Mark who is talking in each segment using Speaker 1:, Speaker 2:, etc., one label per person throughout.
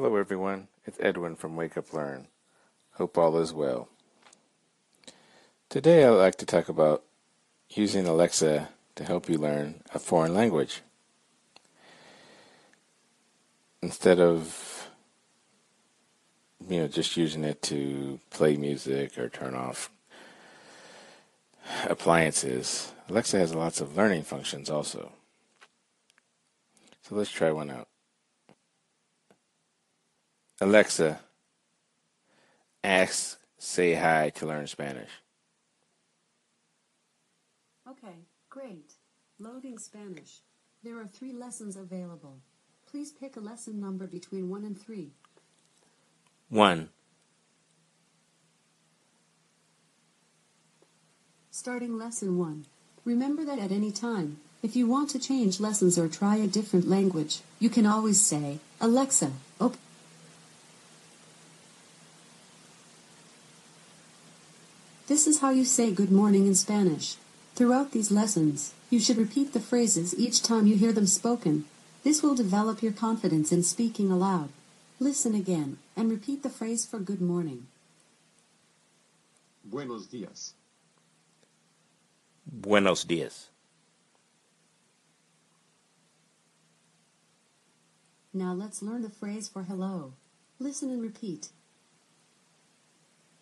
Speaker 1: Hello, everyone. It's Edwin from Wake Up Learn. Hope all is well. Today, I'd like to talk about using Alexa to help you learn a foreign language. Instead of you know just using it to play music or turn off appliances, Alexa has lots of learning functions also. So let's try one out. Alexa, ask say hi to learn Spanish.
Speaker 2: Okay, great. Loading Spanish. There are three lessons available. Please pick a lesson number between 1 and 3.
Speaker 1: 1.
Speaker 2: Starting lesson 1. Remember that at any time, if you want to change lessons or try a different language, you can always say, Alexa, open. This is how you say good morning in Spanish. Throughout these lessons, you should repeat the phrases each time you hear them spoken. This will develop your confidence in speaking aloud. Listen again and repeat the phrase for good morning.
Speaker 3: Buenos días.
Speaker 1: Buenos dias.
Speaker 2: Now let's learn the phrase for hello. Listen and repeat.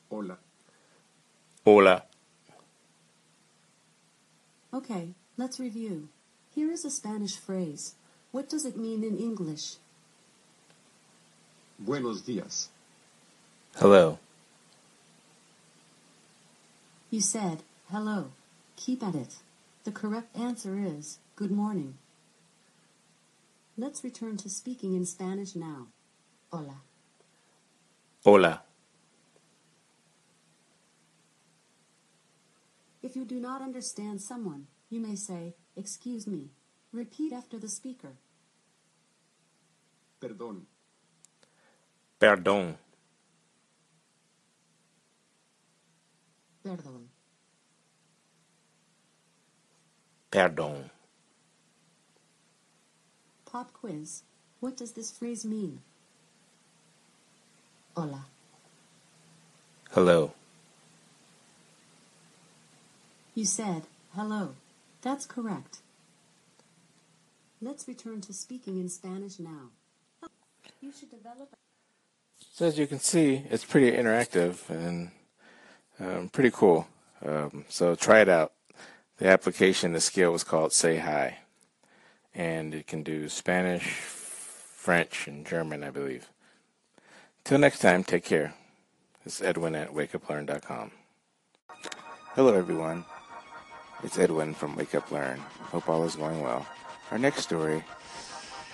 Speaker 3: Hola.
Speaker 1: Hola.
Speaker 2: Okay, let's review. Here is a Spanish phrase. What does it mean in English?
Speaker 3: Buenos días.
Speaker 1: Hello.
Speaker 2: You said, hello. Keep at it. The correct answer is, good morning. Let's return to speaking in Spanish now. Hola.
Speaker 1: Hola.
Speaker 2: If you do not understand someone, you may say, excuse me. Repeat after the speaker.
Speaker 3: Perdón.
Speaker 1: Perdón.
Speaker 2: Perdón.
Speaker 1: Perdón.
Speaker 2: Pop quiz. What does this phrase mean? Hola.
Speaker 1: Hello.
Speaker 2: You said, hello. That's correct. Let's return to speaking in Spanish now. You should develop.
Speaker 1: So as you can see, it's pretty interactive and um, pretty cool. Um, so try it out. The application, the skill was called Say Hi. And it can do Spanish, French, and German, I believe. Till next time, take care. This is Edwin at wakeuplearn.com. Hello, everyone. It's Edwin from Wake Up Learn. Hope all is going well. Our next story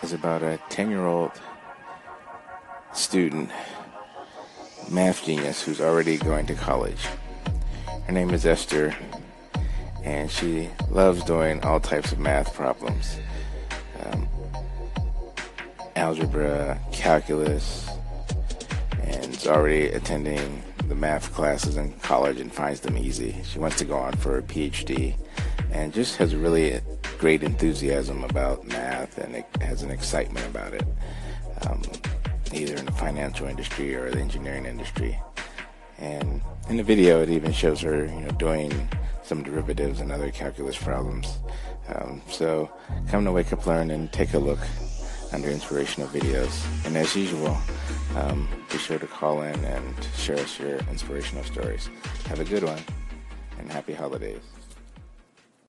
Speaker 1: is about a 10 year old student, math genius, who's already going to college. Her name is Esther, and she loves doing all types of math problems um, algebra, calculus, and is already attending the math classes in college and finds them easy. She wants to go on for a PhD and just has really great enthusiasm about math and has an excitement about it, um, either in the financial industry or the engineering industry. And in the video, it even shows her, you know, doing some derivatives and other calculus problems. Um, so come to Wake Up Learn and take a look under inspirational videos. And as usual, um, be sure to call in and share us your inspirational stories. Have a good one and happy holidays.